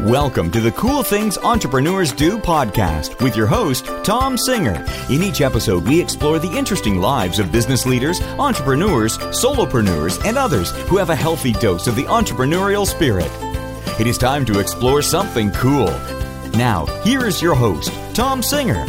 Welcome to the Cool Things Entrepreneurs Do podcast with your host, Tom Singer. In each episode, we explore the interesting lives of business leaders, entrepreneurs, solopreneurs, and others who have a healthy dose of the entrepreneurial spirit. It is time to explore something cool. Now, here is your host, Tom Singer.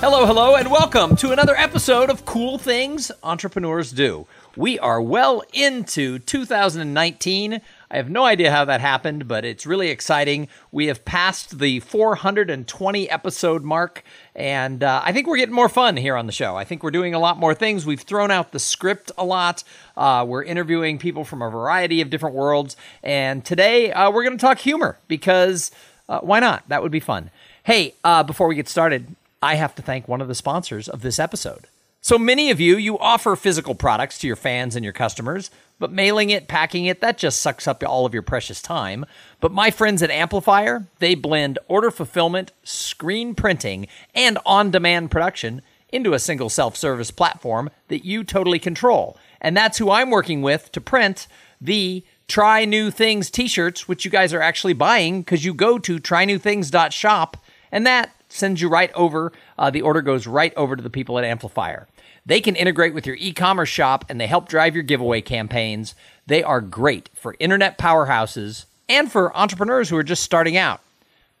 Hello, hello, and welcome to another episode of Cool Things Entrepreneurs Do. We are well into 2019. I have no idea how that happened, but it's really exciting. We have passed the 420 episode mark, and uh, I think we're getting more fun here on the show. I think we're doing a lot more things. We've thrown out the script a lot. Uh, we're interviewing people from a variety of different worlds, and today uh, we're going to talk humor because uh, why not? That would be fun. Hey, uh, before we get started, I have to thank one of the sponsors of this episode. So many of you, you offer physical products to your fans and your customers, but mailing it, packing it, that just sucks up all of your precious time. But my friends at Amplifier, they blend order fulfillment, screen printing, and on demand production into a single self service platform that you totally control. And that's who I'm working with to print the Try New Things t shirts, which you guys are actually buying because you go to trynewthings.shop, and that sends you right over. Uh, the order goes right over to the people at Amplifier. They can integrate with your e commerce shop and they help drive your giveaway campaigns. They are great for internet powerhouses and for entrepreneurs who are just starting out.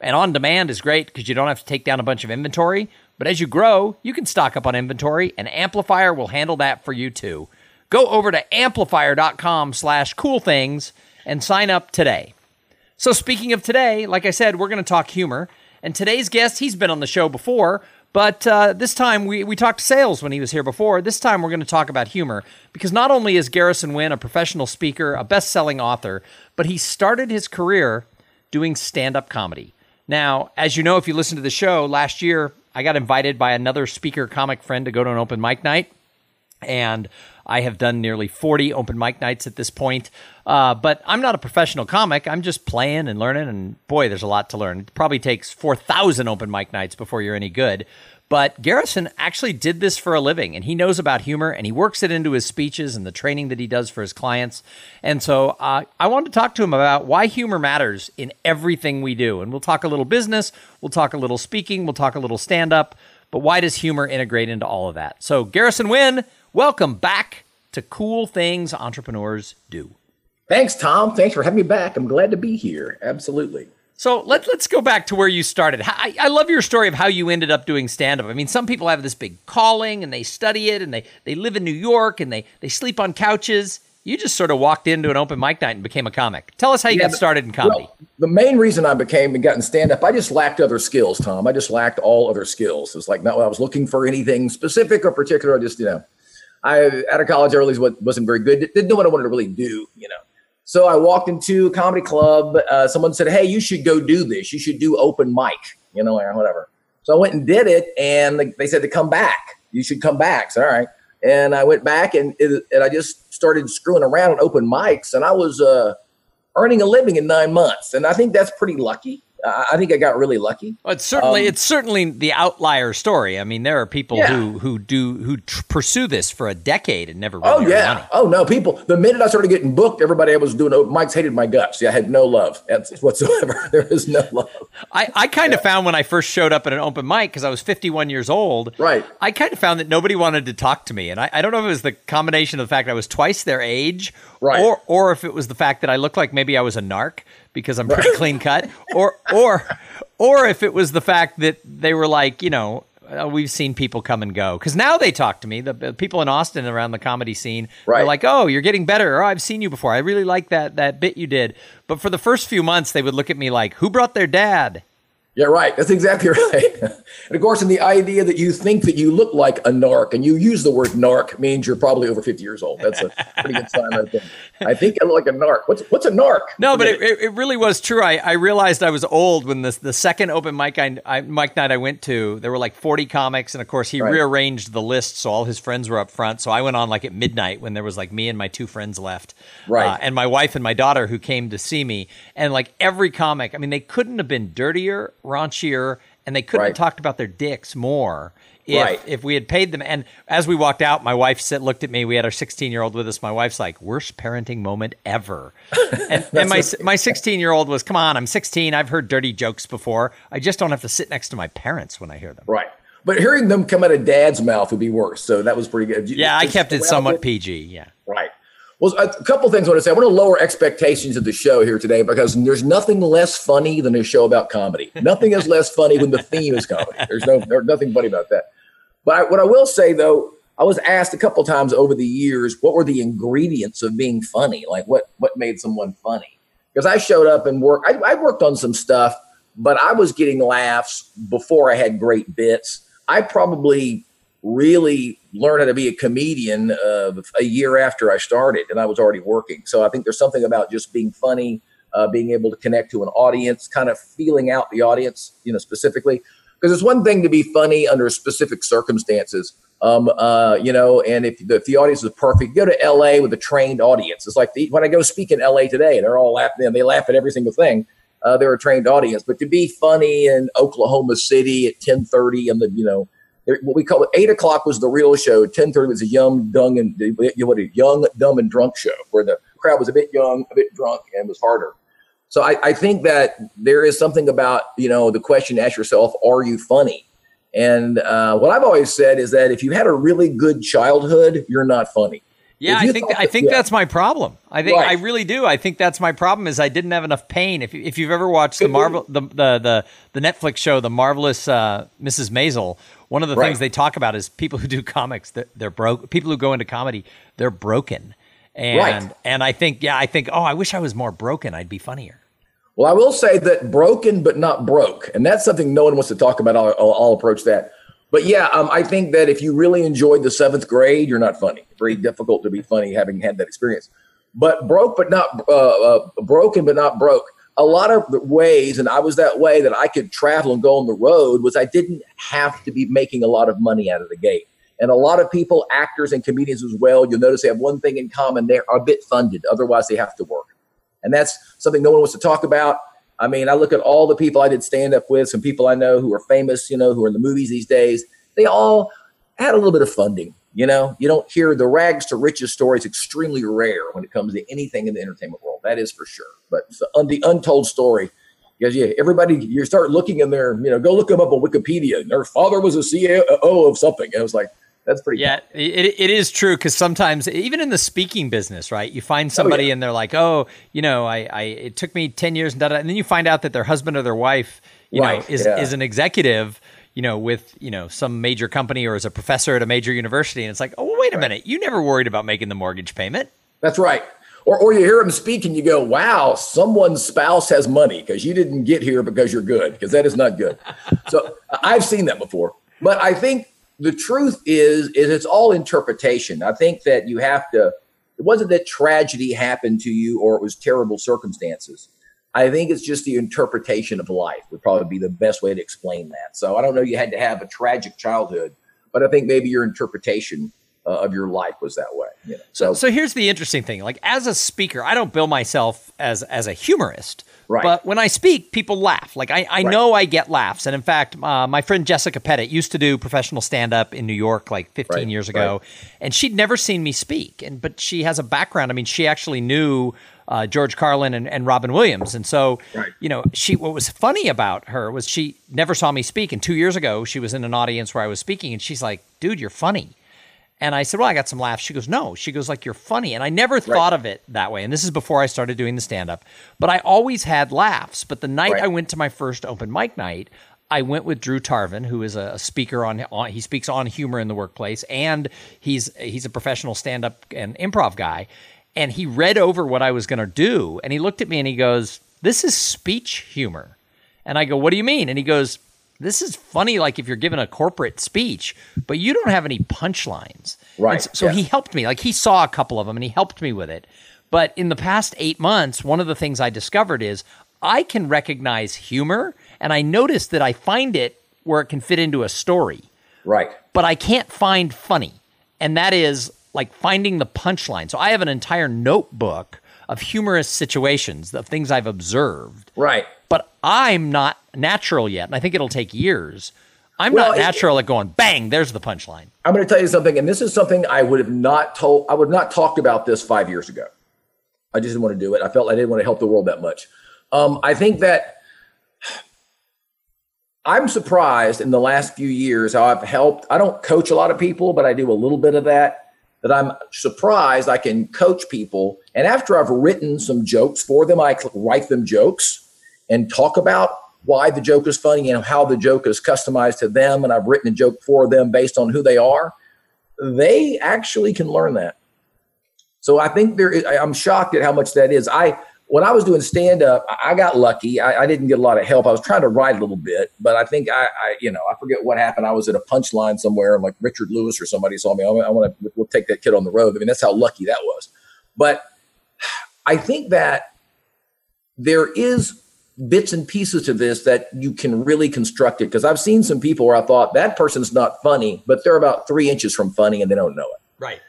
And on demand is great because you don't have to take down a bunch of inventory. But as you grow, you can stock up on inventory, and Amplifier will handle that for you too. Go over to amplifier.com slash cool things and sign up today. So speaking of today, like I said, we're going to talk humor. And today's guest, he's been on the show before, but uh, this time we, we talked sales when he was here before. This time we're going to talk about humor because not only is Garrison Wynn a professional speaker, a best selling author, but he started his career doing stand up comedy. Now, as you know, if you listen to the show, last year I got invited by another speaker comic friend to go to an open mic night. And I have done nearly 40 open mic nights at this point. Uh, but I'm not a professional comic. I'm just playing and learning. And boy, there's a lot to learn. It probably takes 4,000 open mic nights before you're any good. But Garrison actually did this for a living and he knows about humor and he works it into his speeches and the training that he does for his clients. And so uh, I wanted to talk to him about why humor matters in everything we do. And we'll talk a little business, we'll talk a little speaking, we'll talk a little stand up. But why does humor integrate into all of that? So, Garrison Wynn, welcome back to Cool Things Entrepreneurs Do. Thanks, Tom. Thanks for having me back. I'm glad to be here. Absolutely. So let, let's go back to where you started. I, I love your story of how you ended up doing stand up. I mean, some people have this big calling and they study it and they, they live in New York and they, they sleep on couches. You just sort of walked into an open mic night and became a comic. Tell us how you yeah, got started in comedy. Well, the main reason I became and got in stand up, I just lacked other skills, Tom. I just lacked all other skills. It's like, not I was looking for anything specific or particular. I just, you know, I out of college, I really wasn't very good. Didn't know what I wanted to really do, you know. So I walked into a comedy club. Uh, someone said, "Hey, you should go do this. You should do open mic, you know, or whatever." So I went and did it, and they said to come back. You should come back. So all right, and I went back, and it, and I just started screwing around at open mics, and I was uh, earning a living in nine months, and I think that's pretty lucky. I think I got really lucky. Well, it's certainly um, it's certainly the outlier story. I mean, there are people yeah. who who do who tr- pursue this for a decade and never. Really oh yeah. Money. Oh no, people. The minute I started getting booked, everybody I was doing open mics hated my guts. Yeah, I had no love whatsoever. there is no love. I I kind of yeah. found when I first showed up at an open mic because I was 51 years old. Right. I kind of found that nobody wanted to talk to me, and I, I don't know if it was the combination of the fact I was twice their age, right, or or if it was the fact that I looked like maybe I was a narc because I'm pretty clean cut, or or or if it was the fact that they were like, you know, uh, we've seen people come and go because now they talk to me. The, the, people in Austin around the comedy scene right. are like, "Oh, you're getting better," or "I've seen you before. I really like that that bit you did." But for the first few months, they would look at me like, "Who brought their dad?" Yeah, right. That's exactly right. and of course, in the idea that you think that you look like a narc and you use the word narc means you're probably over 50 years old. That's a pretty good sign, I think. I think I look like a narc. What's what's a narc? No, but it, it, really was true. I, I realized I was old when the, the second open mic, I, I, mic night I went to, there were like 40 comics. And of course, he right. rearranged the list so all his friends were up front. So I went on like at midnight when there was like me and my two friends left. Right. Uh, and my wife and my daughter who came to see me. And like every comic, I mean, they couldn't have been dirtier, raunchier, and they couldn't Right. have talked about their dicks more if Right. if we had paid them. And as we walked out, my wife sit, looked at me. We had our 16 year old with us. My wife's like, "Worst parenting moment ever." and, and my my 16 year old was, "Come on, I'm 16. I've heard dirty jokes before. I just don't have to sit next to my parents when I hear them." Right. But hearing them come out of dad's mouth would be worse. So that was pretty good. Yeah, I kept it somewhat it. PG. Yeah. Right. Well, a couple things I want to say. I want to lower expectations of the show here today because there's nothing less funny than a show about comedy. Nothing is less funny when the theme is comedy. There's no there's nothing funny about that. But I, what I will say though, I was asked a couple times over the years, what were the ingredients of being funny? Like what what made someone funny? Because I showed up and worked. I, I worked on some stuff, but I was getting laughs before I had great bits. I probably really learn how to be a comedian uh, a year after I started, and I was already working. So I think there's something about just being funny, uh, being able to connect to an audience, kind of feeling out the audience, you know, specifically. Because it's one thing to be funny under specific circumstances, um, uh, you know, and if the, if the audience is perfect, go to LA with a trained audience. It's like the, when I go speak in LA today, they're all laughing, and they laugh at every single thing. Uh, they're a trained audience, but to be funny in Oklahoma City at 10:30 and the you know what we call it eight o'clock was the real show. Ten thirty was a young, dumb, and what a young, dumb, and drunk show where the crowd was a bit young, a bit drunk, and was harder. So I, I think that there is something about you know the question: ask yourself, are you funny? And uh, what I've always said is that if you had a really good childhood, you're not funny. Yeah, I think thought I think yeah. that's my problem. I think I really do. I think that's my problem is I didn't have enough pain. If if you've ever watched the Marvel the, the the the Netflix show The Marvelous uh, Mrs. Maisel, one of the Right. things they talk about is people who do comics that they're broke. People who go into comedy, they're broken. And Right. and I think yeah, I think oh, I wish I was more broken. I'd be funnier. Well, I will say that broken but not broke, and that's something no one wants to talk about. I'll, I'll, I'll approach that. But yeah, um, I think that if you really enjoyed the seventh grade, you're not funny. Very difficult to be funny having had that experience. But broke but not uh, uh, broken but not broke. A lot of ways, and I was that way that I could travel and go on the road was I didn't have to be making a lot of money out of the gate. And a lot of people, actors and comedians as well, you'll notice they have one thing in common: they're a bit funded. Otherwise, they have to work and that's something no one wants to talk about. I mean, I look at all the people I did stand up with, some people I know who are famous, you know, who are in the movies these days. They all had a little bit of funding. You know, you don't hear the rags to riches stories. Extremely rare when it comes to anything in the entertainment world. That is for sure. But the, the untold story, because yeah, everybody you start looking in there. You know, go look them up on Wikipedia. Their father was a CEO of something. And I was like, that's pretty. Yeah, it, it is true because sometimes, even in the speaking business, right, you find oh, somebody yeah. and they're like, oh, you know, I, I it took me 10 years and da, da, and then you find out that their husband or their wife, you know, is, yeah. is an executive, you know, with, you know, some major company or is a professor at a major university. And it's like, oh, well, wait a minute. You never worried about making the mortgage payment. That's right. Or, or you hear them speak and you go, wow, someone's spouse has money because you didn't get here because you're good, because that is not good. so I've seen that before. But I think the truth is, is it's all interpretation. I think that you have to, it wasn't that tragedy happened to you or it was terrible circumstances. I think it's just the interpretation of life would probably be the best way to explain that. So I don't know you had to have a tragic childhood, but I think maybe your interpretation uh, of your life was that way. You know? So, so here's the interesting thing. Like as a speaker, I don't bill myself as as a humorist. Right. But when I speak, people laugh. Like I, I Right. know I get laughs. And in fact, uh, my friend Jessica Pettitt used to do professional stand up in New York like 15 Right, years ago, and she'd never seen me speak. And but she has a background. I mean, she actually knew uh, George Carlin and, and Robin Williams. And so, Right. you know, she what was funny about her was she never saw me speak. And two years ago, she was in an audience where I was speaking, and she's like, "Dude, you're funny." And I said, Well, I got some laughs. She goes, No. She goes, like, you're funny. And I never thought of it that way. And this is before I started doing the stand up. But I always had laughs. But the night Right. I went to my first open mic night, I went with Drew Tarvin, who is a, speaker on, on he speaks on humor in the workplace, and he's he's a professional stand up and improv guy. And he read over what I was gonna do, and he looked at me and he goes, This is speech humor. And I go, What do you mean? And he goes, This is funny, like if you're giving a corporate speech, but you don't have any punchlines. Right, And so so yeah. he helped me. Like he saw a couple of them and he helped me with it. But in the past eight months, one of the things I discovered is I can recognize humor and I noticed that I find it where it can fit into a story, right. but I can't find funny. And that is like finding the punchline. So I have an entire notebook of humorous situations, of things I've observed. Right. But I'm not natural yet, and I think it'll take years. I'm Well, not it- natural at going bang. There's the punchline. I'm going to tell you something, and this is something I would have not told. I would not talked about this five years ago. I just didn't want to do it. I felt I didn't want to help the world that much. Um, I think that I'm surprised in the last few years how I've helped. I don't coach a lot of people, but I do a little bit of that. That I'm surprised I can coach people, and after I've written some jokes for them, I write them jokes and talk about why the joke is funny and how the joke is customized to them. And I've written a joke for them based on who they are. They actually can learn that. So I think there. Is, I'm shocked at how much that is. I when I was doing stand up, I got lucky. I, I didn't get a lot of help. I was trying to write a little bit, but I think I, I, you know, I forget what happened. I was at a punchline somewhere, and like Richard Lewis or somebody saw me. I want to. We'll take that kid on the road. I mean, that's how lucky that was. But I think that there is bits and pieces to this that you can really construct it because I've seen some people where I thought that person's not funny, but they're about three inches from funny and they don't know it. Right.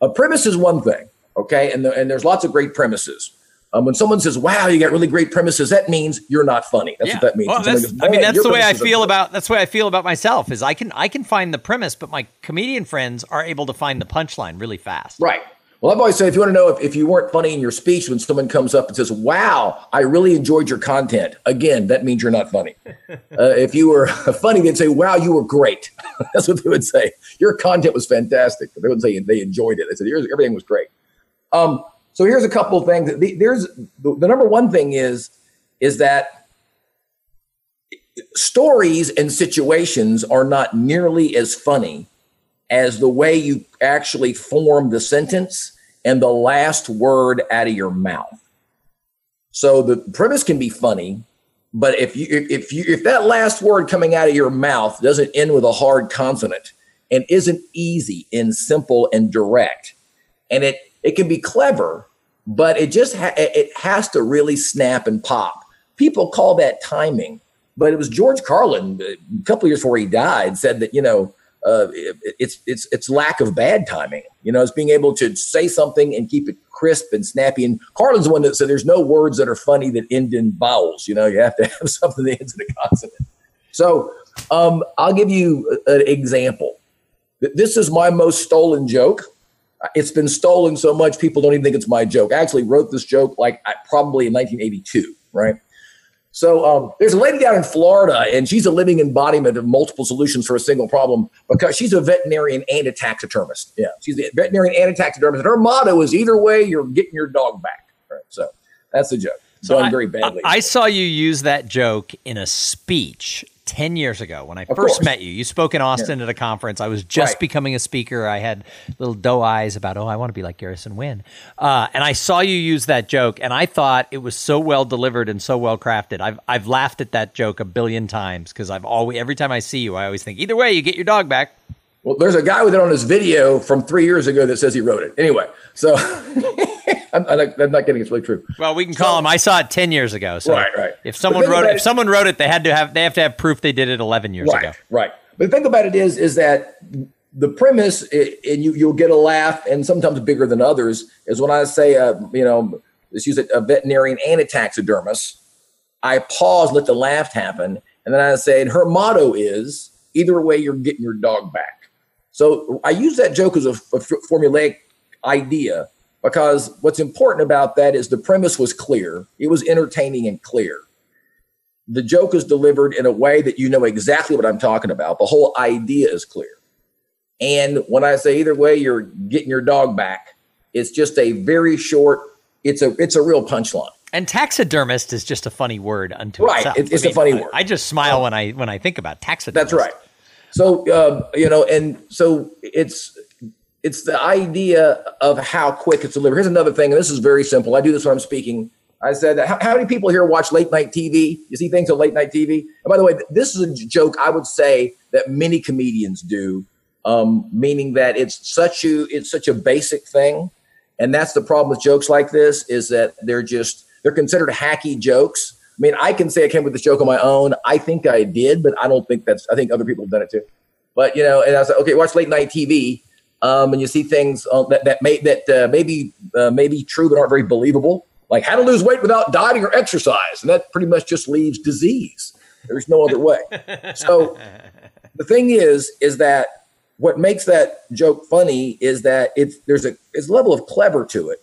A premise is one thing, okay, and the, and there's lots of great premises. Um, when someone says, "Wow, you got really great premises," that means you're not funny. That's what that means. Well, goes, I mean, that's the way I feel great." about. That's the way I feel about myself. Is I can I can find the premise, but my comedian friends are able to find the punchline really fast. Right. Well, I've always said if you want to know if, if you weren't funny in your speech when someone comes up and says, Wow, I really enjoyed your content, again, that means you're not funny. uh, if you were funny, they'd say, Wow, you were great. That's what they would say. Your content was fantastic. They wouldn't say they enjoyed it. They said, everything was great. Um, so here's a couple of things. The- There's the, the number one thing is is that stories and situations are not nearly as funny as the way you actually form the sentence and the last word out of your mouth. So the premise can be funny, but if you if you if that last word coming out of your mouth doesn't end with a hard consonant and isn't easy and simple and direct, and it it can be clever, but it just ha- it has to really snap and pop. People call that timing, but it was George Carlin uh, a couple years before he died said that you know uh, it- it's it's it's lack of bad timing. You know, it's being able to say something and keep it crisp and snappy. And Carlin's the one that said there's no words that are funny that end in vowels. You know, you have to have something that ends in a consonant. So um, I'll give you an example. This is my most stolen joke. It's been stolen so much people don't even think it's my joke. I actually wrote this joke like I, probably in 1982, right? So um, there's a lady down in Florida, and she's a living embodiment of multiple solutions for a single problem because she's a veterinarian and a taxidermist. Yeah, she's a veterinarian and a taxidermist, and her motto is either way, you're getting your dog back. Right, so that's the joke. Done I- very badly. I, I saw you use that joke in a speech 10 years ago when I first course. met you. You spoke in Austin at a conference. I was just Right. becoming a speaker. I had little doe eyes about, oh, I want to be like Garrison Wynn. Uh, and I saw you use that joke, and I thought it was so well delivered and so well crafted. I've, I've laughed at that joke a billion times because I've always, every time I see you, I always think, either way, you get your dog back. Well, there's a guy with it on his video from three years ago that says he wrote it. Anyway, so I'm, I'm not- kidding. It's really true. Well, we can call him. I saw it 10 years ago. So Right, right. If someone wrote it, if someone wrote it, they had to have, they have to have proof they did it 11 years right, ago. Right. But the thing about it is, is that the premise, and you you'll get a laugh, and sometimes bigger than others, is when I say, uh, you know, let's use it, a veterinarian and a taxidermist. I pause, let the laugh happen, and then I say, and her motto is, either way, you're getting your dog back. So I use that joke as a formulaic idea because what's important about that is the premise was clear, it was entertaining and clear the joke is delivered in a way that you know exactly what I'm talking about. The whole idea is clear. And when I say either way, you're getting your dog back. It's just a very short. It's a it's a real punchline. And taxidermist is just a funny word unto Right, itself. it- it's a funny I- word. I just smile when I when I think about taxidermist. That's right. So um, you know, and so it's it's the idea of how quick it's delivered. Here's another thing, and this is very simple. I do this when I'm speaking. I said, how, how many people here watch late night TV? You see things on late night TV? And by the way, this is a joke I would say that many comedians do, um, meaning that it's such a it's such a basic thing, and that's the problem with jokes like this is that they're just they're considered hacky jokes. I mean, I can say I came with this joke on my own. I think I did, but I don't think that's. I think other people have done it too. But you know, and I said, okay, watch late night TV, um, and you see things uh, that that may that uh, maybe uh, maybe true but aren't very believable. like how to lose weight without dieting or exercise. And that pretty much just leaves disease. There's no other way. So the thing is, is that what makes that joke funny is that it's there's a, there's a level of clever to it,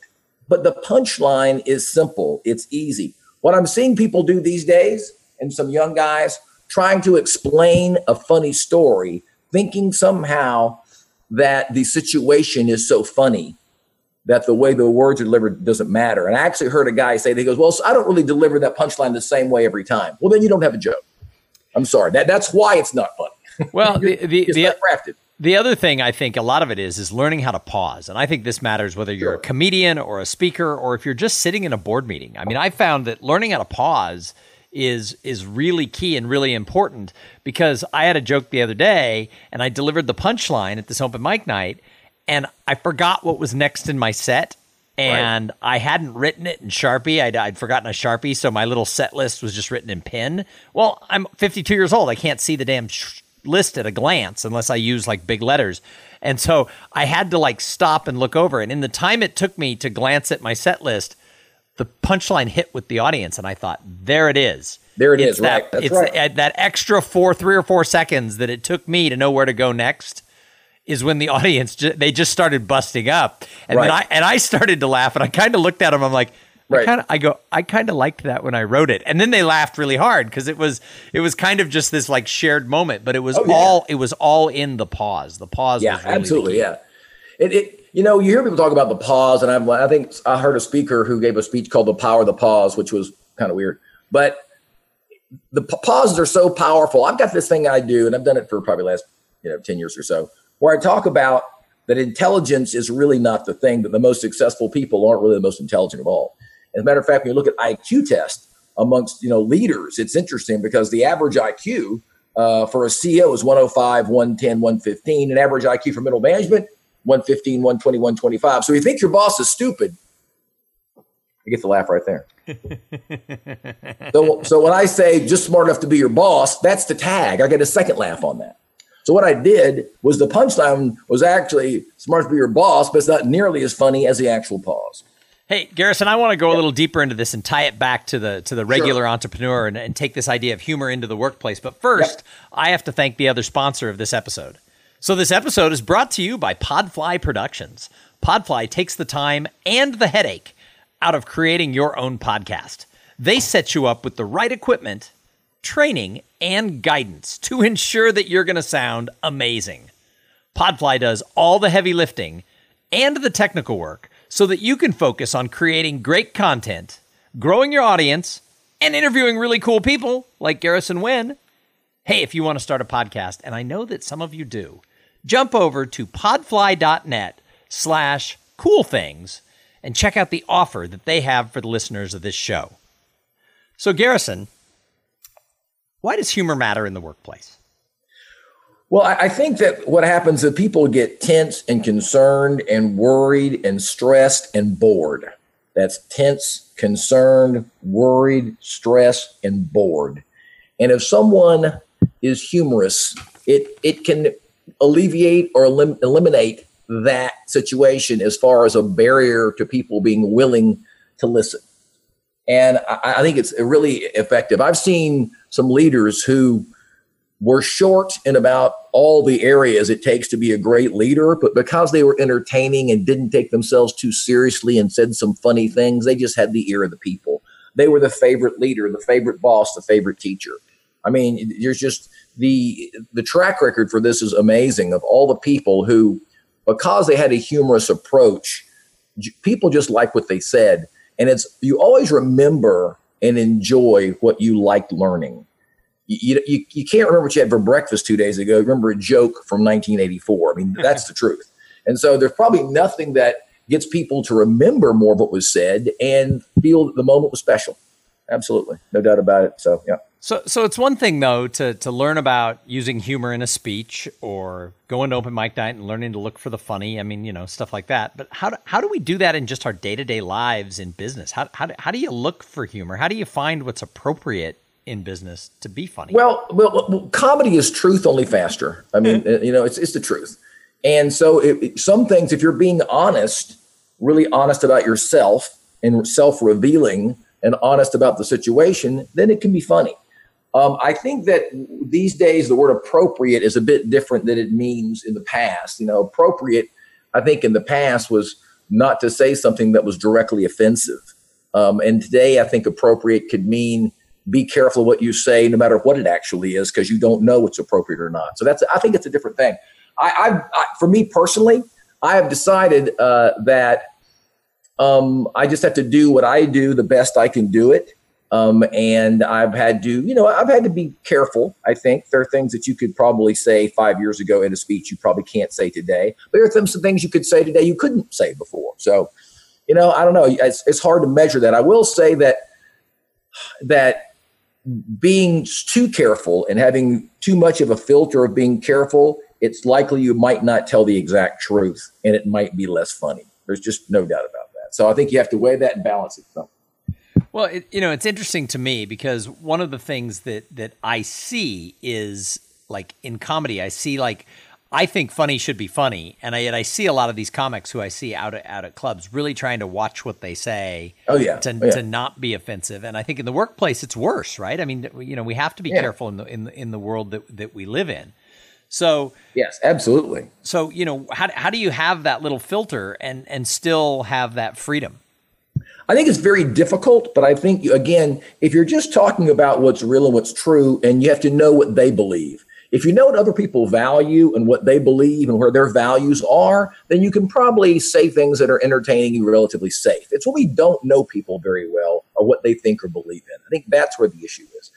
but the punchline is simple. It's easy. What I'm seeing people do these days, and some young guys trying to explain a funny story, thinking somehow that the situation is so funny that the way the words are delivered doesn't matter. And I actually heard a guy say, that he goes, Well, so I don't really deliver that punchline the same way every time. Well, then you don't have a joke. I'm sorry. That, that's why it's not funny. Well, the, the, it's the, crafted. The other thing I think a lot of it is is learning how to pause. And I think this matters whether you're Sure. a comedian or a speaker or if you're just sitting in a board meeting. I mean, I found that learning how to pause is is really key and really important because I had a joke the other day and I delivered the punchline at this open mic night and I forgot what was next in my set and I hadn't written it in Sharpie. I'd, I'd forgotten a Sharpie, so my little set list was just written in pen. Well, I'm 52 years old. I can't see the damn sh- list at a glance unless I use like big letters. And so I had to like stop and look over. And in the time it took me to glance at my set list, the punchline hit with the audience, and I thought, there it is. There it it's is, right. That, That's it's right. that- extra four, three or four seconds that it took me to know where to go next is when the audience they just started busting up, and then I and I started to laugh, and I kind of looked at them. I'm like, I kind of I go, I kind of liked that when I wrote it, and then they laughed really hard because it was it was kind of just this like shared moment, but it was Oh, yeah. all it was all in the pause. The pause, Yeah, really absolutely. Yeah. It, it, you know, you hear people talk about the pause, and I'm, I think I heard a speaker who gave a speech called "The Power of the Pause," which was kind of weird. But the pa- pauses are so powerful. I've got this thing I do, and I've done it for probably last you know ten years or so, where I talk about that intelligence is really not the thing. That the most successful people aren't really the most intelligent of all. As a matter of fact, when you look at IQ test amongst you know leaders, it's interesting because the average IQ uh, for a CEO is 105, 110, 115, and average IQ for middle management 115, 120, 125. So you think your boss is stupid, you get the laugh right there. so, so when I say just smart enough to be your boss, that's the tag. I get a second laugh on that. So what I did was the punchline was actually smart to be your boss, but it's not nearly as funny as the actual pause. Hey, Garrison, I want to go a little deeper into this and tie it back to the to the regular entrepreneur and, and take this idea of humor into the workplace. But first, I have to thank the other sponsor of this episode. So this episode is brought to you by Podfly Productions. Podfly takes the time and the headache out of creating your own podcast. They set you up with the right equipment, training, and guidance to ensure that you're going to sound amazing. Podfly does all the heavy lifting and the technical work so that you can focus on creating great content, growing your audience, and interviewing really cool people like Garrison Wynn. Hey, if you want to start a podcast, and I know that some of you do, jump over to podfly.net slash cool things and check out the offer that they have for the listeners of this show. So, Garrison, why does humor matter in the workplace? Well, I, think that what happens is people get tense and concerned and worried and stressed and bored. That's tense, concerned, worried, stressed, and bored. And if someone is humorous, it it can alleviate or elim- eliminate that situation as far as a barrier to people being willing to listen. And I, I think it's really effective. I've seen some leaders who were short in about all the areas it takes to be a great leader, but because they were entertaining and didn't take themselves too seriously and said some funny things, they just had the ear of the people. They were the favorite leader, the favorite boss, the favorite teacher. I mean, there's just the the track record for this is amazing of all the people who, because they had a humorous approach, j- people just like what they said, and it's you always remember and enjoy what you liked learning you, you, you can't remember what you had for breakfast two days ago. Remember a joke from 1984. I mean, that's the truth. And so there's probably nothing that gets people to remember more of what was said and feel that the moment was special. Absolutely. No doubt about it. So, yeah. So, so it's one thing though to to learn about using humor in a speech or going to open mic night and learning to look for the funny. I mean, you know, stuff like that. But how do, how do we do that in just our day to day lives in business? How, how do, how do you look for humor? How do you find what's appropriate in business to be funny? Well, well, well comedy is truth only faster. I mean, uh, you know, it's, it's the truth. And so it, it- some things, if you're being honest, really honest about yourself and self revealing and honest about the situation, then it can be funny. Um, I think that these days the word appropriate is a bit different than it means in the past. You know, appropriate, I think in the past was not to say something that was directly offensive. Um, and today I think appropriate could mean be careful what you say, no matter what it actually is, because you don't know what's appropriate or not. So that's I think it's a different thing. I, I, for me personally, I have decided uh, that um, I just have to do what I do the best I can do it. Um, and I've had to, you know, I've had to be careful. I think there are things that you could probably say five years ago in a speech you probably can't say today. But there are some things you could say today you couldn't say before. So, you know, I don't know. It's, it's hard to measure that. I will say that that being too careful and having too much of a filter of being careful, it's likely you might not tell the exact truth, and it might be less funny. There's just no doubt about that. So I think you have to weigh that and balance it. So. Well, it, you know, it's interesting to me because one of the things that that I see is like in comedy, I see like I think funny should be funny, and I yet I see a lot of these comics who I see out at, out at clubs really trying to watch what they say. Oh yeah, to, oh, yeah. to not be offensive, and I think in the workplace it's worse, right? I mean, you know, we have to be yeah. careful in the in the, in the world that that we live in. So yes, absolutely. So you know, how how do you have that little filter and and still have that freedom? I think it's very difficult, but I think, again, if you're just talking about what's real and what's true, and you have to know what they believe. If you know what other people value and what they believe and where their values are, then you can probably say things that are entertaining and relatively safe. It's when we don't know people very well or what they think or believe in. I think that's where the issue is.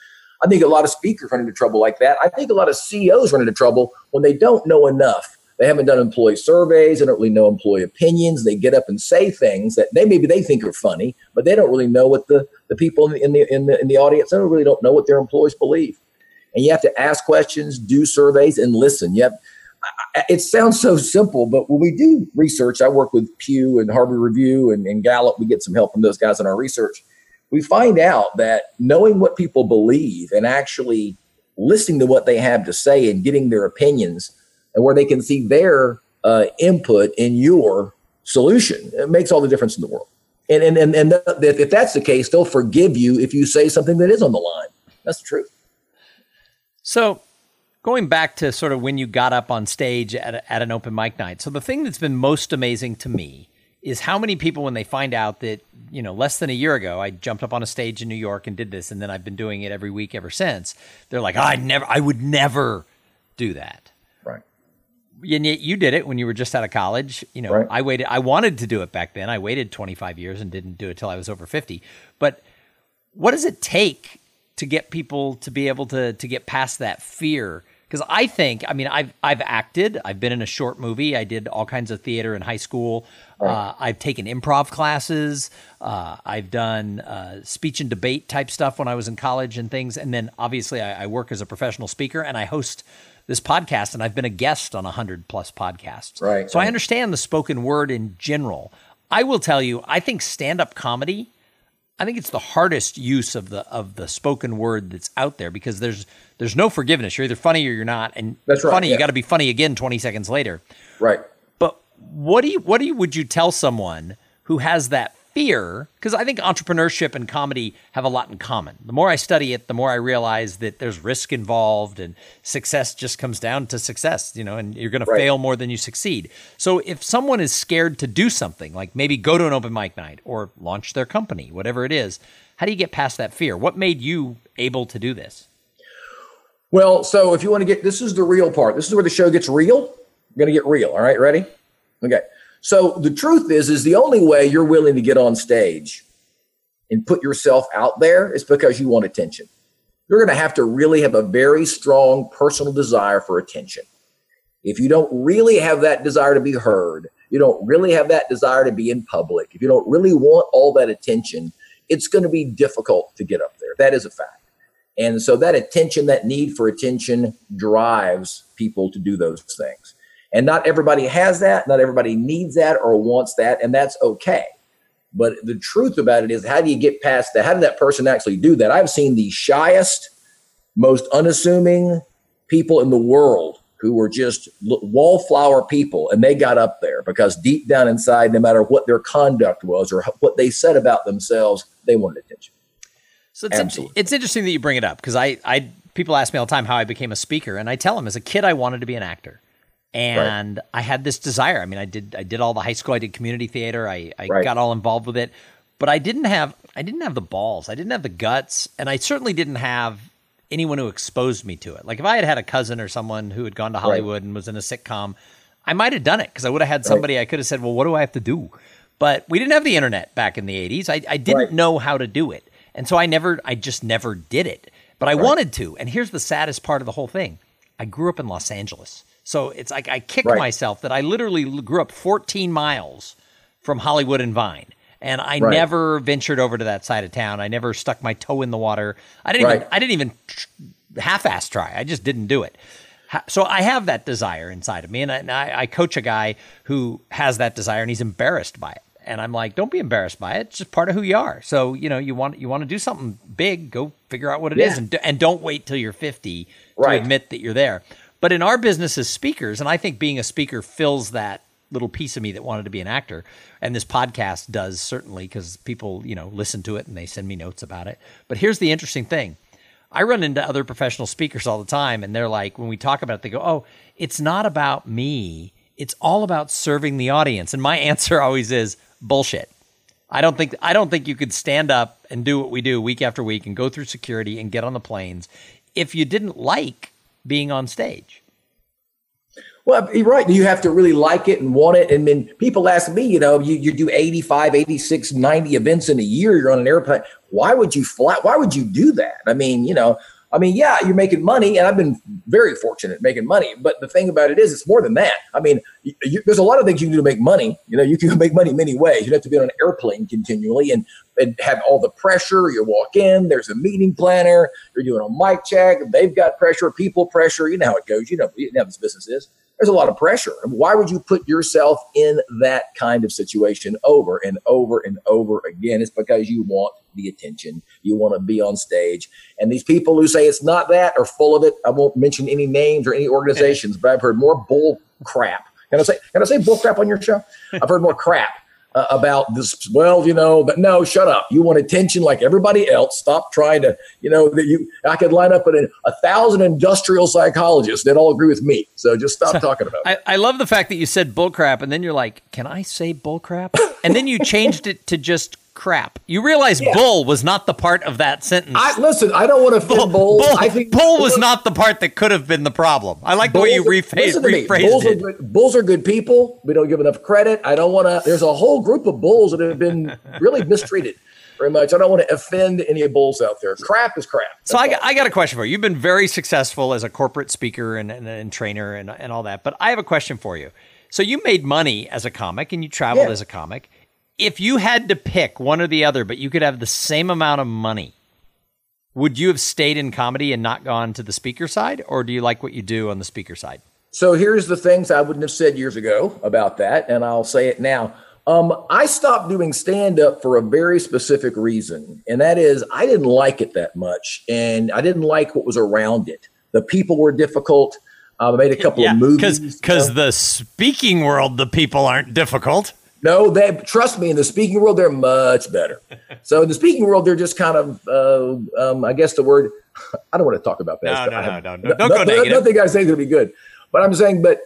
I think a lot of speakers run into trouble like that. I think a lot of CEOs run into trouble when they don't know enough they haven't done employee surveys. They don't really know employee opinions. They get up and say things that they maybe they think are funny, but they don't really know what the, the people in the, in the in the audience they don't really don't know what their employees believe. And you have to ask questions, do surveys, and listen. Yep. It sounds so simple, but when we do research, I work with Pew and Harvard Review and, and Gallup. We get some help from those guys in our research. We find out that knowing what people believe and actually listening to what they have to say and getting their opinions and where they can see their uh, input in your solution. It makes all the difference in the world. And, and, and, and if that's the case, they'll forgive you if you say something that is on the line. That's the truth. So, going back to sort of when you got up on stage at, a, at an open mic night. So, the thing that's been most amazing to me is how many people, when they find out that, you know, less than a year ago, I jumped up on a stage in New York and did this, and then I've been doing it every week ever since. They're like, I never, I would never do that and yet you did it when you were just out of college. You know, right. I waited. I wanted to do it back then. I waited 25 years and didn't do it till I was over 50. But what does it take to get people to be able to to get past that fear? Because I think, I mean, I've I've acted. I've been in a short movie. I did all kinds of theater in high school. Right. Uh, I've taken improv classes. Uh, I've done uh, speech and debate type stuff when I was in college and things. And then obviously, I, I work as a professional speaker and I host this podcast, and I've been a guest on a hundred plus podcasts. Right. So right. I understand the spoken word in general. I will tell you, I think stand up comedy. I think it's the hardest use of the of the spoken word that's out there because there's there's no forgiveness. You're either funny or you're not, and that's right, funny. Yeah. You got to be funny again 20 seconds later. Right. But what do you what do you, would you tell someone who has that fear, because I think entrepreneurship and comedy have a lot in common. The more I study it, the more I realize that there's risk involved and success just comes down to success, you know, and you're going right. to fail more than you succeed. So if someone is scared to do something, like maybe go to an open mic night or launch their company, whatever it is, how do you get past that fear? What made you able to do this? Well, so if you want to get this is the real part. This is where the show gets real. We're going to get real. All right, ready? Okay. So the truth is, is the only way you're willing to get on stage and put yourself out there is because you want attention. You're going to have to really have a very strong personal desire for attention. If you don't really have that desire to be heard, you don't really have that desire to be in public, if you don't really want all that attention, it's going to be difficult to get up there. That is a fact. And so that attention, that need for attention drives people to do those things. And not everybody has that. Not everybody needs that or wants that. And that's okay. But the truth about it is, how do you get past that? How did that person actually do that? I've seen the shyest, most unassuming people in the world who were just wallflower people and they got up there because deep down inside no matter what their conduct was or what they said about themselves they wanted attention so it's, it's interesting that you bring it up because I, I people ask me all the time how i became a speaker and i tell them as a kid i wanted to be an actor and right. i had this desire i mean i did i did all the high school i did community theater i, I right. got all involved with it but i didn't have i didn't have the balls i didn't have the guts and i certainly didn't have anyone who exposed me to it. Like if I had had a cousin or someone who had gone to Hollywood right. and was in a sitcom, I might have done it because I would have had somebody. I could have said, "Well, what do I have to do?" But we didn't have the internet back in the '80s. I, I didn't know how to do it, and so I never, I just never did it. But I wanted to. And here's the saddest part of the whole thing: I grew up in Los Angeles, so it's like I kicked myself that I literally grew up 14 miles from Hollywood and Vine and I right. never ventured over to that side of town. I never stuck my toe in the water. I didn't right. even I didn't even half-ass try. I just didn't do it. So I have that desire inside of me, and I, and I, I coach a guy who has that desire, and he's embarrassed by it. And I'm like, don't be embarrassed by it. It's just part of who you are. So you know, you want you want to do something big, go figure out what it yeah. is, and and don't wait till you're 50 right. to admit that you're there. But in our business as speakers, and I think being a speaker fills that little piece of me that wanted to be an actor and this podcast does certainly because people you know listen to it and they send me notes about it. But here's the interesting thing. I run into other professional speakers all the time and they're like when we talk about it they go oh it's not about me. It's all about serving the audience. And my answer always is bullshit. I don't think i don't think you could stand up and do what we do week after week and go through security and get on the planes. If you didn't like being on stage well, you're right. You have to really like it and want it. And then people ask me, you know, you, you do 85, 86, 90 events in a year. You're on an airplane. Why would you fly? Why would you do that? I mean, you know, I mean, yeah, you're making money, and I've been very fortunate making money. But the thing about it is, it's more than that. I mean, you, there's a lot of things you can do to make money. You know, you can make money many ways. You don't have to be on an airplane continually and, and have all the pressure. You walk in, there's a meeting planner. You're doing a mic check. They've got pressure, people pressure. You know how it goes. You know, you know how this business is there's a lot of pressure. Why would you put yourself in that kind of situation over and over and over again? It's because you want the attention. You want to be on stage. And these people who say it's not that are full of it. I won't mention any names or any organizations, but I've heard more bull crap. Can I say can I say bull crap on your show? I've heard more crap uh, about this. Well, you know, but no, shut up. You want attention like everybody else. Stop trying to, you know, that you. I could line up a, a thousand industrial psychologists that all agree with me. So just stop so, talking about it. I, I love the fact that you said bullcrap, and then you're like, "Can I say bullcrap?" And then you changed it to just crap. You realize yeah. bull was not the part of that sentence. I, listen, I don't want to offend bull. Bull, I think bull was not the part that could have been the problem. I like the way you rephrased, rephrased bulls it. Are good, bulls are good people. We don't give enough credit. I don't want to. There's a whole group of bulls that have been really mistreated. Very much. I don't want to offend any bulls out there. Crap is crap. That's so I got, I got a question for you. You've been very successful as a corporate speaker and, and, and trainer and, and all that. But I have a question for you. So you made money as a comic and you traveled yeah. as a comic if you had to pick one or the other, but you could have the same amount of money, would you have stayed in comedy and not gone to the speaker side, or do you like what you do on the speaker side? So here's the things I wouldn't have said years ago about that, and I'll say it now. Um, I stopped doing stand up for a very specific reason, and that is I didn't like it that much, and I didn't like what was around it. The people were difficult. Uh, I made a couple yeah, of movies because the speaking world, the people aren't difficult. No, they trust me. In the speaking world, they're much better. So in the speaking world, they're just kind of, uh, um, I guess the word. I don't want to talk about that. No, no, no, no, no, Don't go negative. Nothing I say is going to be good. But I'm saying, but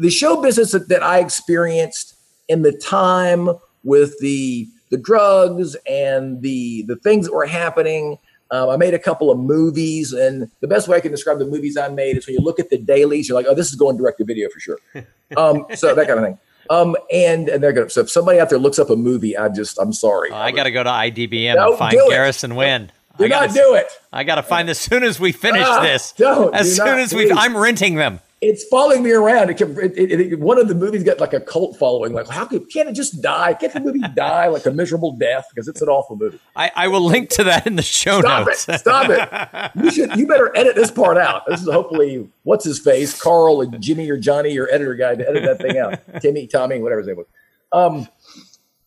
the show business that, that I experienced in the time with the the drugs and the the things that were happening. Um, I made a couple of movies, and the best way I can describe the movies I made is when you look at the dailies, you're like, "Oh, this is going direct to video for sure." Um, so that kind of thing. Um, and and they're gonna. So if somebody out there looks up a movie, I just I'm sorry. Oh, I, got to go to IDBM and find Garrison Wynn. Do I gotta, not do it. I got to find as soon as we finish ah, this. Don't. As soon not, as we, I'm renting them it's following me around. It, it, it, one of the movies got like a cult following. Like, how could, can't it just die? Can't the movie die like a miserable death? Because it's an awful movie. I, I will link to that in the show Stop notes. It. Stop it. You should. You better edit this part out. This is hopefully what's his face, Carl and Jimmy or Johnny, your editor guy, to edit that thing out. Timmy, Tommy, whatever his name was. Um,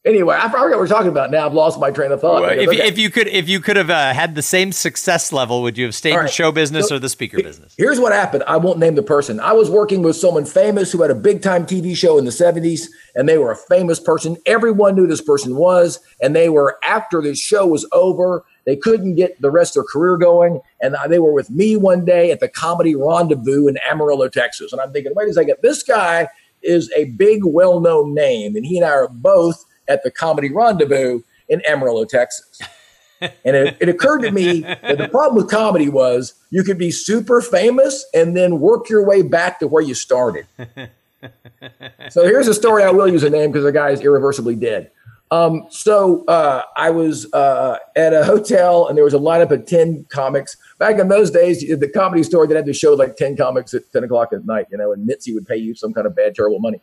Anyway, I forgot what we're talking about now. I've lost my train of thought. Well, if, okay. if you could, if you could have uh, had the same success level, would you have stayed right. in show business so, or the speaker business? Here's what happened. I won't name the person. I was working with someone famous who had a big time TV show in the 70s, and they were a famous person. Everyone knew this person was, and they were after the show was over. They couldn't get the rest of their career going, and they were with me one day at the Comedy Rendezvous in Amarillo, Texas. And I'm thinking, wait a second, this guy is a big, well known name, and he and I are both at the Comedy Rendezvous in Amarillo, Texas. and it, it, occurred to me that the problem with comedy was you could be super famous and then work your way back to where you started. so here's a story I will use a name because the guy is irreversibly dead. Um, so uh, I was uh, at a hotel and there was a lineup of 10 comics. Back in those days, the comedy store that had to show like 10 comics at 10 o'clock at night, you know, and Mitzi would pay you some kind of bad, terrible money.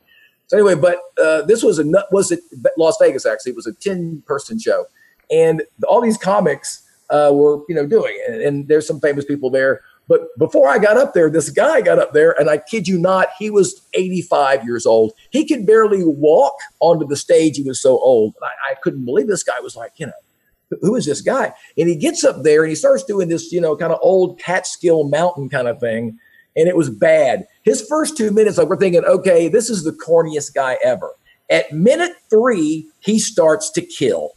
So anyway, but uh, this was a was it Las Vegas actually? It was a ten person show, and all these comics uh, were you know doing, it. And, and there's some famous people there. But before I got up there, this guy got up there, and I kid you not, he was 85 years old. He could barely walk onto the stage. He was so old. I, I couldn't believe this guy was like, you know, who is this guy? And he gets up there and he starts doing this, you know, kind of old Catskill mountain kind of thing and it was bad. His first two minutes, like we're thinking, okay, this is the corniest guy ever. At minute three, he starts to kill.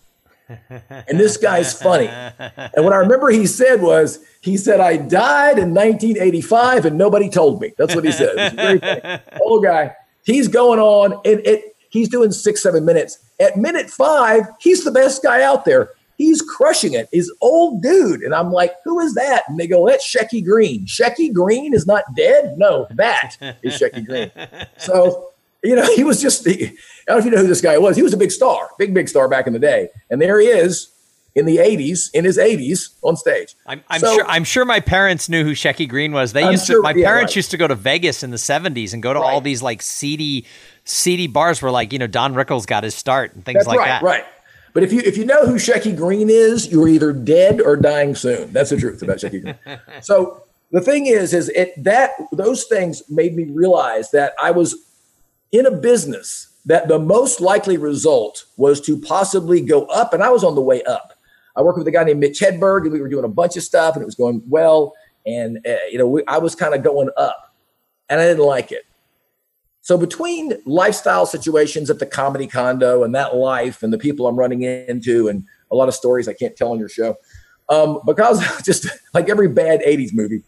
And this guy's funny. And what I remember he said was, he said, I died in 1985 and nobody told me. That's what he said. Old guy. He's going on and it, he's doing six, seven minutes. At minute five, he's the best guy out there. He's crushing it. He's old dude. And I'm like, who is that? And they go, that's Shecky Greene. Shecky Greene is not dead? No, that is Shecky Greene. So, you know, he was just, he, I don't know if you know who this guy was. He was a big star, big, big star back in the day. And there he is in the 80s, in his 80s on stage. I'm, I'm so, sure I'm sure my parents knew who Shecky Greene was. They I'm used to my yeah, parents right. used to go to Vegas in the 70s and go to right. all these like seedy seedy bars where like, you know, Don Rickles got his start and things That's like right, that. Right. But if you if you know who Shecky Greene is, you're either dead or dying soon. That's the truth about Shecky Greene. so the thing is, is it that those things made me realize that I was in a business that the most likely result was to possibly go up, and I was on the way up. I worked with a guy named Mitch Hedberg, and we were doing a bunch of stuff, and it was going well. And uh, you know, we, I was kind of going up, and I didn't like it. So between lifestyle situations at the comedy condo and that life and the people I'm running into and a lot of stories I can't tell on your show, um, because just like every bad 80s movie,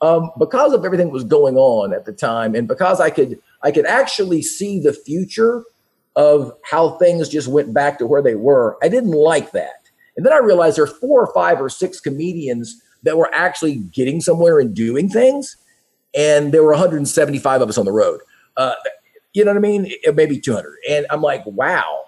um, because of everything that was going on at the time and because I could I could actually see the future of how things just went back to where they were, I didn't like that. And then I realized there are four or five or six comedians that were actually getting somewhere and doing things. And there were 175 of us on the road. Uh, you know what I mean? Maybe 200. And I'm like, wow,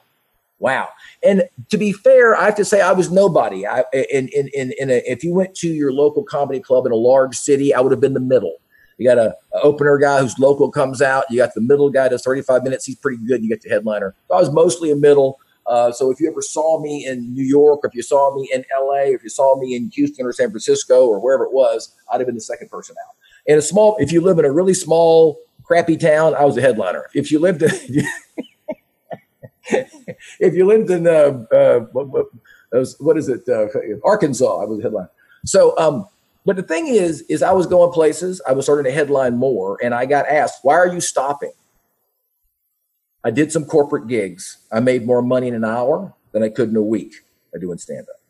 wow. And to be fair, I have to say I was nobody. I in in in, in a, if you went to your local comedy club in a large city, I would have been the middle. You got a, a, opener guy who's local comes out. You got the middle guy does 35 minutes. He's pretty good. You get the headliner. So I was mostly a middle. Uh, so if you ever saw me in New York, or if you saw me in LA, if you saw me in Houston or San Francisco or wherever it was, I'd have been the second person out. In a small, if you live in a really small crappy town, I was a headliner. If you lived in, if you lived in, uh, uh, what, is it, uh, Arkansas, I was a headliner. So, um, but the thing is, is I was going places. I was starting to headline more, and I got asked, "Why are you stopping?" I did some corporate gigs. I made more money in an hour than I could in a week by doing stand up.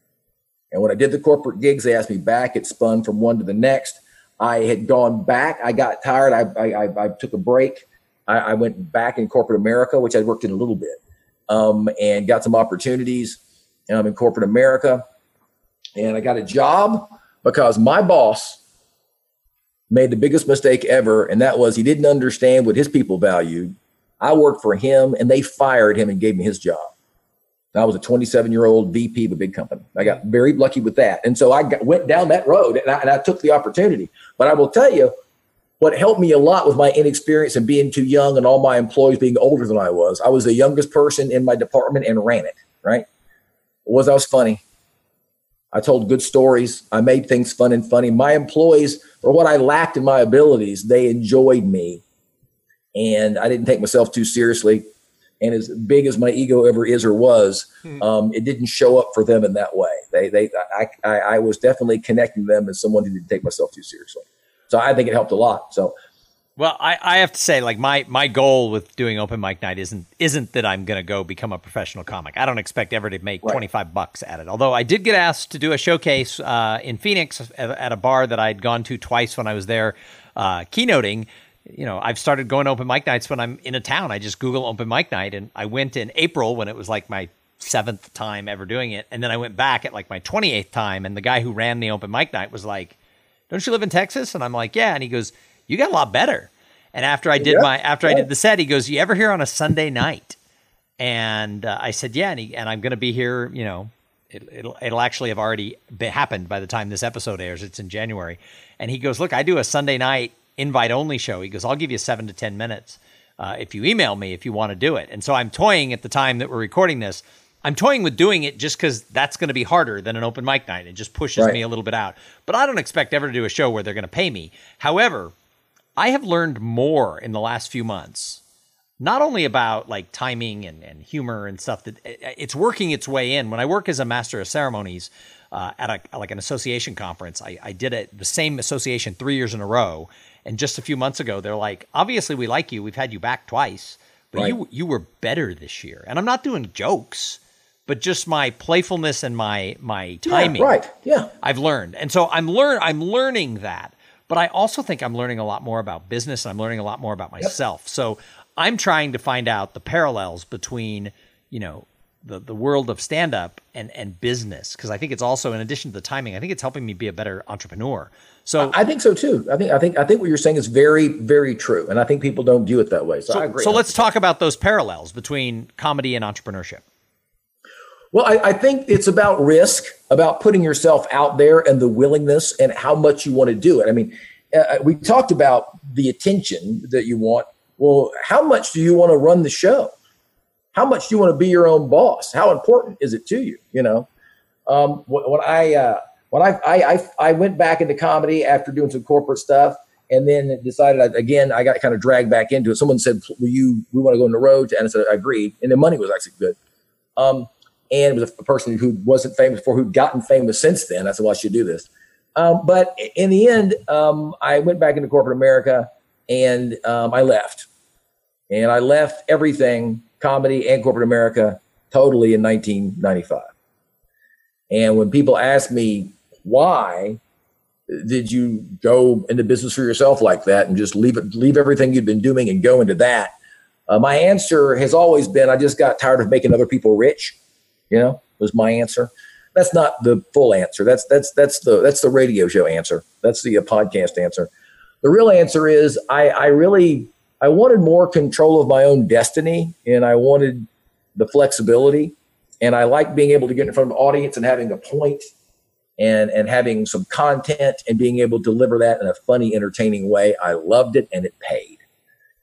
And when I did the corporate gigs, they asked me back. It spun from one to the next. I had gone back. I got tired. I, I, I took a break. I, I, went back in corporate America, which I'd worked in a little bit, um, and got some opportunities um, in corporate America. And I got a job because my boss made the biggest mistake ever, and that was he didn't understand what his people valued. I worked for him, and they fired him and gave me his job. I was a 27 year old VP of a big company. I got very lucky with that. And so I got, went down that road and I, and I took the opportunity. But I will tell you, what helped me a lot with my inexperience and being too young and all my employees being older than I was, I was the youngest person in my department and ran it, right? Was I was funny. I told good stories. I made things fun and funny. My employees, for what I lacked in my abilities, they enjoyed me. And I didn't take myself too seriously. And as big as my ego ever is or was, hmm. um, it didn't show up for them in that way. They, they, I, I, I was definitely connecting them as someone who didn't take myself too seriously. So I think it helped a lot. So well, I, I have to say, like my my goal with doing open mic night isn't isn't that I'm going to go become a professional comic. I don't expect ever to make right. 25 bucks at it. Although I did get asked to do a showcase uh, in Phoenix at, at, a bar that I'd gone to twice when I was there uh, keynoting. You know, I've started going open mic nights when I'm in a town. I just Google open mic night, and I went in April when it was like my seventh time ever doing it, and then I went back at like my 28th time, and the guy who ran the open mic night was like, "Don't you live in Texas?" And I'm like, "Yeah," and he goes you got a lot better. And after I did yeah, my after yeah. I did the set, he goes, "You ever here on a Sunday night?" And uh, I said, "Yeah." And, he, and I'm going to be here. You know, it, it'll it'll actually have already happened by the time this episode airs. It's in January. And he goes, "Look, I do a Sunday night invite only show." He goes, "I'll give you seven to ten minutes uh, if you email me if you want to do it." And so I'm toying at the time that we're recording this. I'm toying with doing it just because that's going to be harder than an open mic night. It just pushes right. me a little bit out. But I don't expect ever to do a show where they're going to pay me. However, I have learned more in the last few months, not only about like timing and, and humor and stuff that it's working its way in. When I work as a master of ceremonies uh, at a, like an association conference, I, I did it the same association three years in a row. And just a few months ago, they're like, obviously we like you. We've had you back twice, but right. you you were better this year. And I'm not doing jokes but just my playfulness and my my timing. Yeah, right. Yeah. I've learned. And so I'm learn I'm learning that. But I also think I'm learning a lot more about business and I'm learning a lot more about myself. Yep. So I'm trying to find out the parallels between, you know, the, the world of stand up and, and business. Cause I think it's also, in addition to the timing, I think it's helping me be a better entrepreneur. So I think so too. I think I think I think what you're saying is very very true, and I think people don't view it that way. So, so I agree. So let's talk about those parallels between comedy and entrepreneurship. Well, I, I, think it's about risk, about putting yourself out there and the willingness and how much you want to do it. I mean, uh, uh, we talked about the attention that you want. Well, how much do you want to run the show? How much do you want to be your own boss? How important is it to you? You know, um, when I uh, when I, I I went back into comedy after doing some corporate stuff, and then decided I, again I got kind of dragged back into it. Someone said, "Will you? We want to go on the road," and I said, "I agreed." And the money was actually good. Um, and it was a person who wasn't famous before, who'd gotten famous since then. I said, well, I should do this. Um, but in the end, um, I went back into corporate America and um, I left. And I left everything, comedy and corporate America, totally in 1995. And when people ask me, why did you go into business for yourself like that and just leave it, leave everything you'd been doing and go into that? Uh, my answer has always been I just got tired of making other people rich you know, was my answer. That's not the full answer. That's that's that's the that's the radio show answer. That's the uh, podcast answer. The real answer is I I really I wanted more control of my own destiny, and I wanted the flexibility, and I like being able to get in front of an audience and having a point, and and having some content and being able to deliver that in a funny, entertaining way. I loved it, and it paid.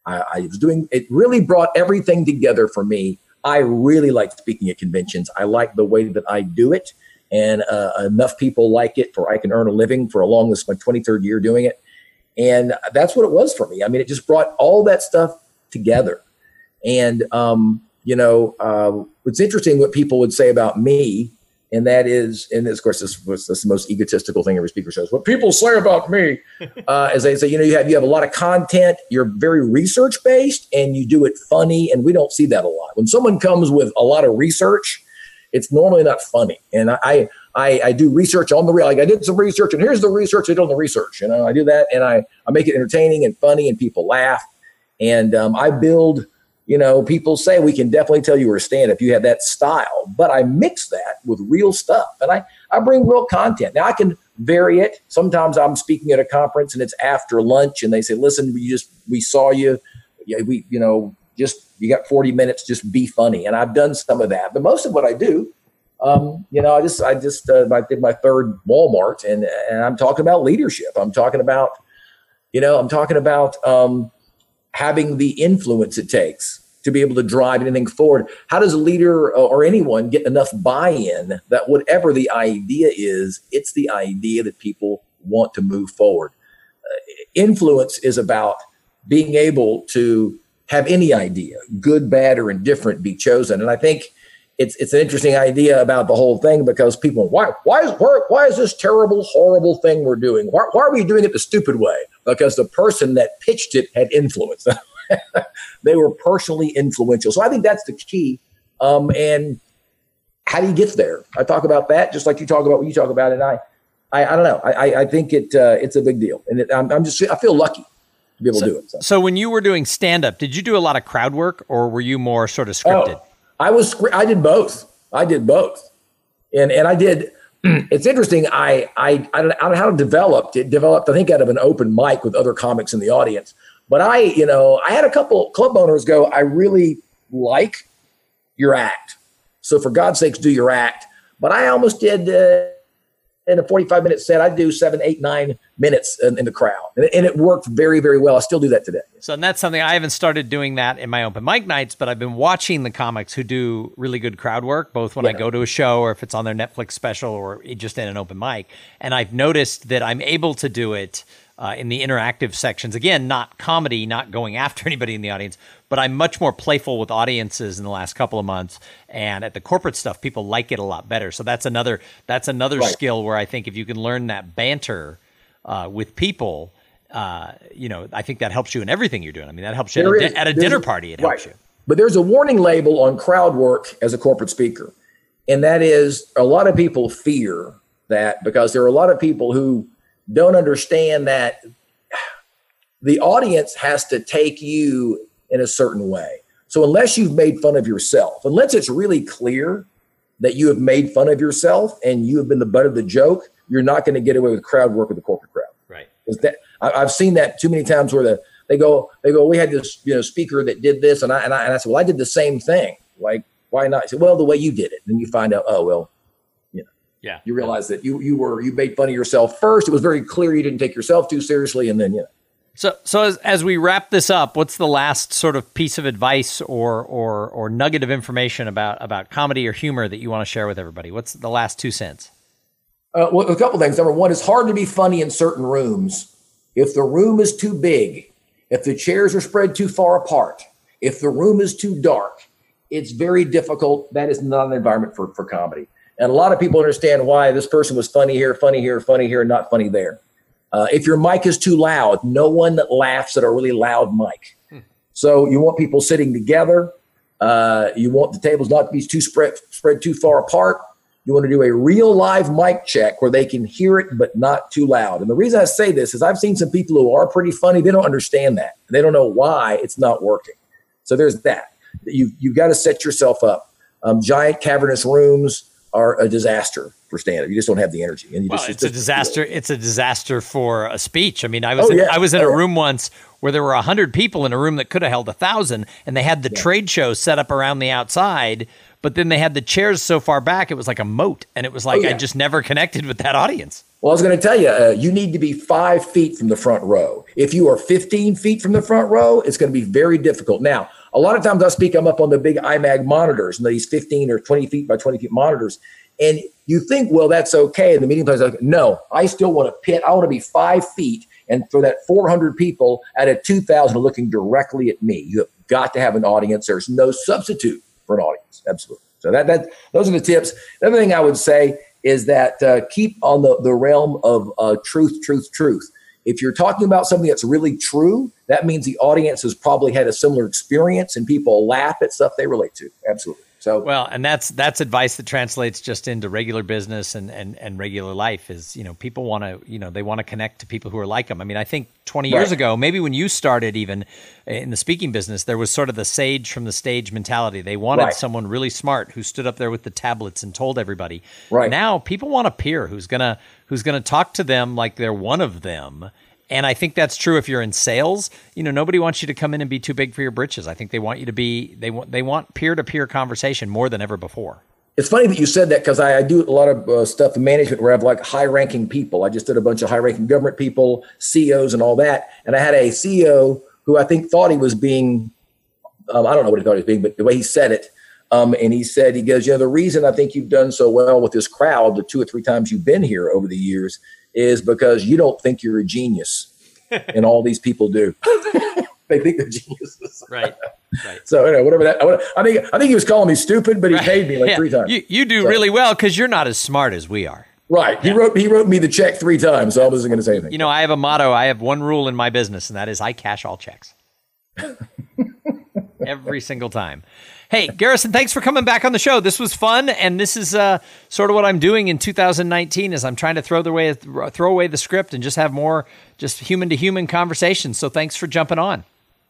I, I was doing it. Really brought everything together for me I really like speaking at conventions. I like the way that I do it, and uh, enough people like it for I can earn a living for along this my 23rd year doing it, and that's what it was for me. I mean, it just brought all that stuff together, and um, you know, uh, it's interesting what people would say about me and that is, and this of course, this was this the most egotistical thing every speaker says. What people say about me, uh, as they say, you know, you have you have a lot of content, you're very research based, and you do it funny, and we don't see that a lot. When someone comes with a lot of research, it's normally not funny. And I I, I do research on the real. Like I did some research, and here's the research I did on the research. You know, I do that, and I I make it entertaining and funny, and people laugh, and um, I build you know, people say we can definitely tell you were a stand if you have that style, but I mix that with real stuff and I, I bring real content. Now I can vary it. Sometimes I'm speaking at a conference and it's after lunch and they say, listen, we just, we saw you. We, you know, just, you got 40 minutes, just be funny. And I've done some of that, but most of what I do, um, you know, I just, I just, uh, I did my third Walmart and, and I'm talking about leadership. I'm talking about, you know, I'm talking about, um, having the influence it takes to be able to drive anything forward. How does a leader or anyone get enough buy in that whatever the idea is, it's the idea that people want to move forward? Uh, influence is about being able to have any idea, good, bad, or indifferent, be chosen. And I think it's it's an interesting idea about the whole thing because people why why is why, why is this terrible horrible thing we're doing? Why, why are we doing it the stupid way? Because the person that pitched it had influence. They were personally influential. So i think that's the key. Um, and how do you get there? I talk about that just like you talk about what you talk about and i i, I don't know. I i think it uh, it's a big deal. And it, I'm, I'm just i feel lucky to be able so, to do it so. so when you were doing stand up did you do a lot of crowd work or were you more sort of scripted? oh I was I did both. I did both, and and I did. It's interesting. I I I don't, I don't know how it developed. It developed, I think, out of an open mic with other comics in the audience. But I, you know, I had a couple club owners go. I really like your act, so for God's sakes, do your act. But I almost did. Uh, in a 45 minute set, I do seven, eight, nine minutes in, in the crowd. And, and, it worked very, very well. I still do that today. So and that's something I haven't started doing that in my open mic nights, but I've been watching the comics who do really good crowd work, both when yeah. I go to a show or if it's on their Netflix special or just in an open mic. And I've noticed that I'm able to do it uh, in the interactive sections. Again, not comedy, not going after anybody in the audience, but I'm much more playful with audiences in the last couple of months. And at the corporate stuff, people like it a lot better. So that's another that's another right. skill where I think if you can learn that banter uh, with people, uh, you know, I think that helps you in everything you're doing. I mean, that helps you at a, at a, dinner party. It helps you. But there's a warning label on crowd work as a corporate speaker, and that is a lot of people fear that because there are a lot of people who don't understand that the audience has to take you in a certain way. So unless you've made fun of yourself, unless it's really clear that you have made fun of yourself and you have been the butt of the joke, you're not going to get away with crowd work with the corporate crowd. Right. That, I, have seen that too many times where the, they go, they go, we had this you know speaker that did this, and I, and I and I said, well, I did the same thing. Like, why not? I said, well, the way you did it. And you find out, oh well, yeah. You realize that you you were you made fun of yourself first. It was very clear you didn't take yourself too seriously, and then yeah. So so as as we wrap this up, what's the last sort of piece of advice or or or nugget of information about about comedy or humor that you want to share with everybody? What's the last two cents? Uh, well, a couple things. Number one, it's hard to be funny in certain rooms. If the room is too big, if the chairs are spread too far apart, if the room is too dark, it's very difficult. That is not an environment for, for comedy. And a lot of people understand why this person was funny here, funny here, funny here, not funny there. Uh, if your mic is too loud, no one laughs at a really loud mic. Hmm. So you want people sitting together. Uh, you want the tables not to be too spread spread too far apart. You want to do a real live mic check where they can hear it but not too loud. And the reason I say this is I've seen some people who are pretty funny. They don't understand that. They don't know why it's not working. So there's that. You you've got to set yourself up. Um, giant cavernous rooms are a disaster for stand up. You just don't have the energy. And you well, just, it's, a disaster. It's a disaster for a speech. I mean, I was oh, in, yeah. I was in oh, a room yeah. once where there were a hundred people in a room that could have held a thousand, and they had the yeah. trade show set up around the outside. But then they had the chairs so far back, it was like a moat, and it was like oh, I just never connected with that audience. Well, I was going to tell you, uh, you need to be five feet from the front row. If you are 15 feet from the front row, it's going to be very difficult. Now, a lot of times I speak, I'm up on the big IMAG monitors and these 15 or 20 feet by 20 feet monitors. And you think, well, that's okay. And the meeting place is like, no, I still want to pit. I want to be five feet and for that 400 people out of 2,000 looking directly at me. You have got to have an audience. There's no substitute for an audience. Absolutely. So that that those are the tips. The other thing I would say is that uh, keep on the, the realm of uh, truth, truth, truth. If you're talking about something that's really true, that means the audience has probably had a similar experience and people laugh at stuff they relate to. Absolutely. So well, and that's that's advice that translates just into regular business and and, and regular life. Is you know people want to you know they want to connect to people who are like them. I mean, I think 20 years ago, maybe when you started even in the speaking business, there was sort of the sage from the stage mentality. They wanted right. someone really smart who stood up there with the tablets and told everybody. Right now, people want a peer who's gonna who's gonna talk to them like they're one of them and I think that's true if you're in sales. You know, nobody wants you to come in and be too big for your britches. I think they want you to be they want they want peer to peer conversation more than ever before. It's funny that you said that because I, I, do a lot of uh, stuff in management where I have like high ranking people. I just did a bunch of high ranking government people, CEOs, and all that. And I had a CEO who I think thought he was being, um, I don't know what he thought he was being, but the way he said it. Um, and he said, he goes, you know, the reason I think you've done so well with this crowd, the two or three times you've been here over the years, is because you don't think you're a genius, and all these people do. they think they're geniuses. Right. Right. So you know, whatever that. I think I think he was calling me stupid, but he paid me like Yeah. three times. You, you do So- really well because you're not as smart as we are. right. He wrote he wrote me the check three times, so I wasn't going to say anything. You know, I have a motto. I have one rule in my business, and that is I cash all checks. Every single time. Hey, Garrison, thanks for coming back on the show. This was fun, and this is uh, sort of what I'm doing in 2019. Is I'm trying to throw the way throw away the script and just have more just human to human conversations. So thanks for jumping on.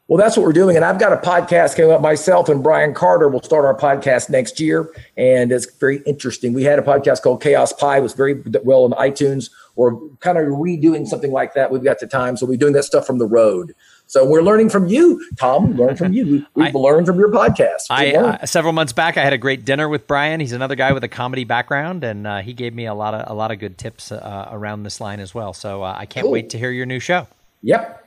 Well, that's what we're doing. And I've got a podcast coming up. Myself and Brian Carter will start our podcast next year. And it's very interesting. We had a podcast called Chaos Pie. Was very well on iTunes. We're kind of redoing something like that. We've got the time. So we're doing that stuff from the road. So we're learning from you, Tom. Learn from you. We- We've I- learned from your podcast. I uh, several months back, I had a great dinner with Brian. He's another guy with a comedy background, and uh, he gave me a lot of a lot of good tips uh, around this line as well. So uh, I can't Cool. wait to hear your new show. yep.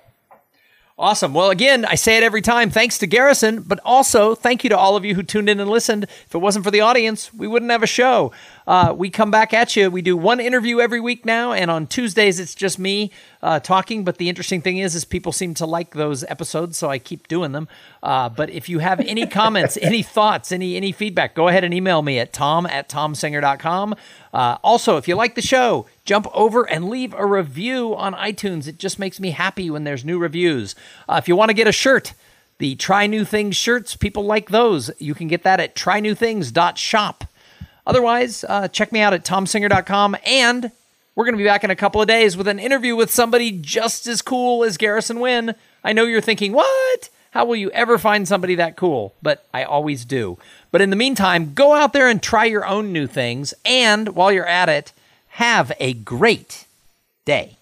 Awesome. Well, again, I say it every time. Thanks to Garrison, but also thank you to all of you who tuned in and listened. If it wasn't for the audience, we wouldn't have a show. Uh, we come back at you. We do one interview every week now, and on Tuesdays it's just me uh, talking. But the interesting thing is, is people seem to like those episodes, so I keep doing them. Uh, but if you have any comments, any thoughts, any any feedback, go ahead and email me at tom at tomsinger.com. Uh, also, if you like the show, jump over and leave a review on iTunes. It just makes me happy when there's new reviews. Uh, if you want to get a shirt, the Try New Things shirts, people like those. You can get that at trynewthings.shop. Otherwise, uh, check me out at tomsinger.com. And we're going to be back in a couple of days with an interview with somebody just as cool as Garrison Wynn. I know you're thinking, what? How will you ever find somebody that cool? But I always do. But in the meantime, go out there and try your own new things. And while you're at it, have a great day.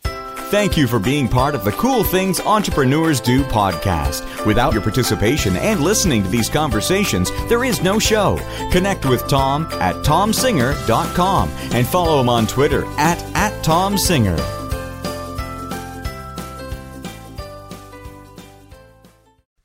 Thank you for being part of the Cool Things Entrepreneurs Do podcast. Without your participation and listening to these conversations, there is no show. Connect with Tom at tomsinger.com and follow him on Twitter at, at tomsinger.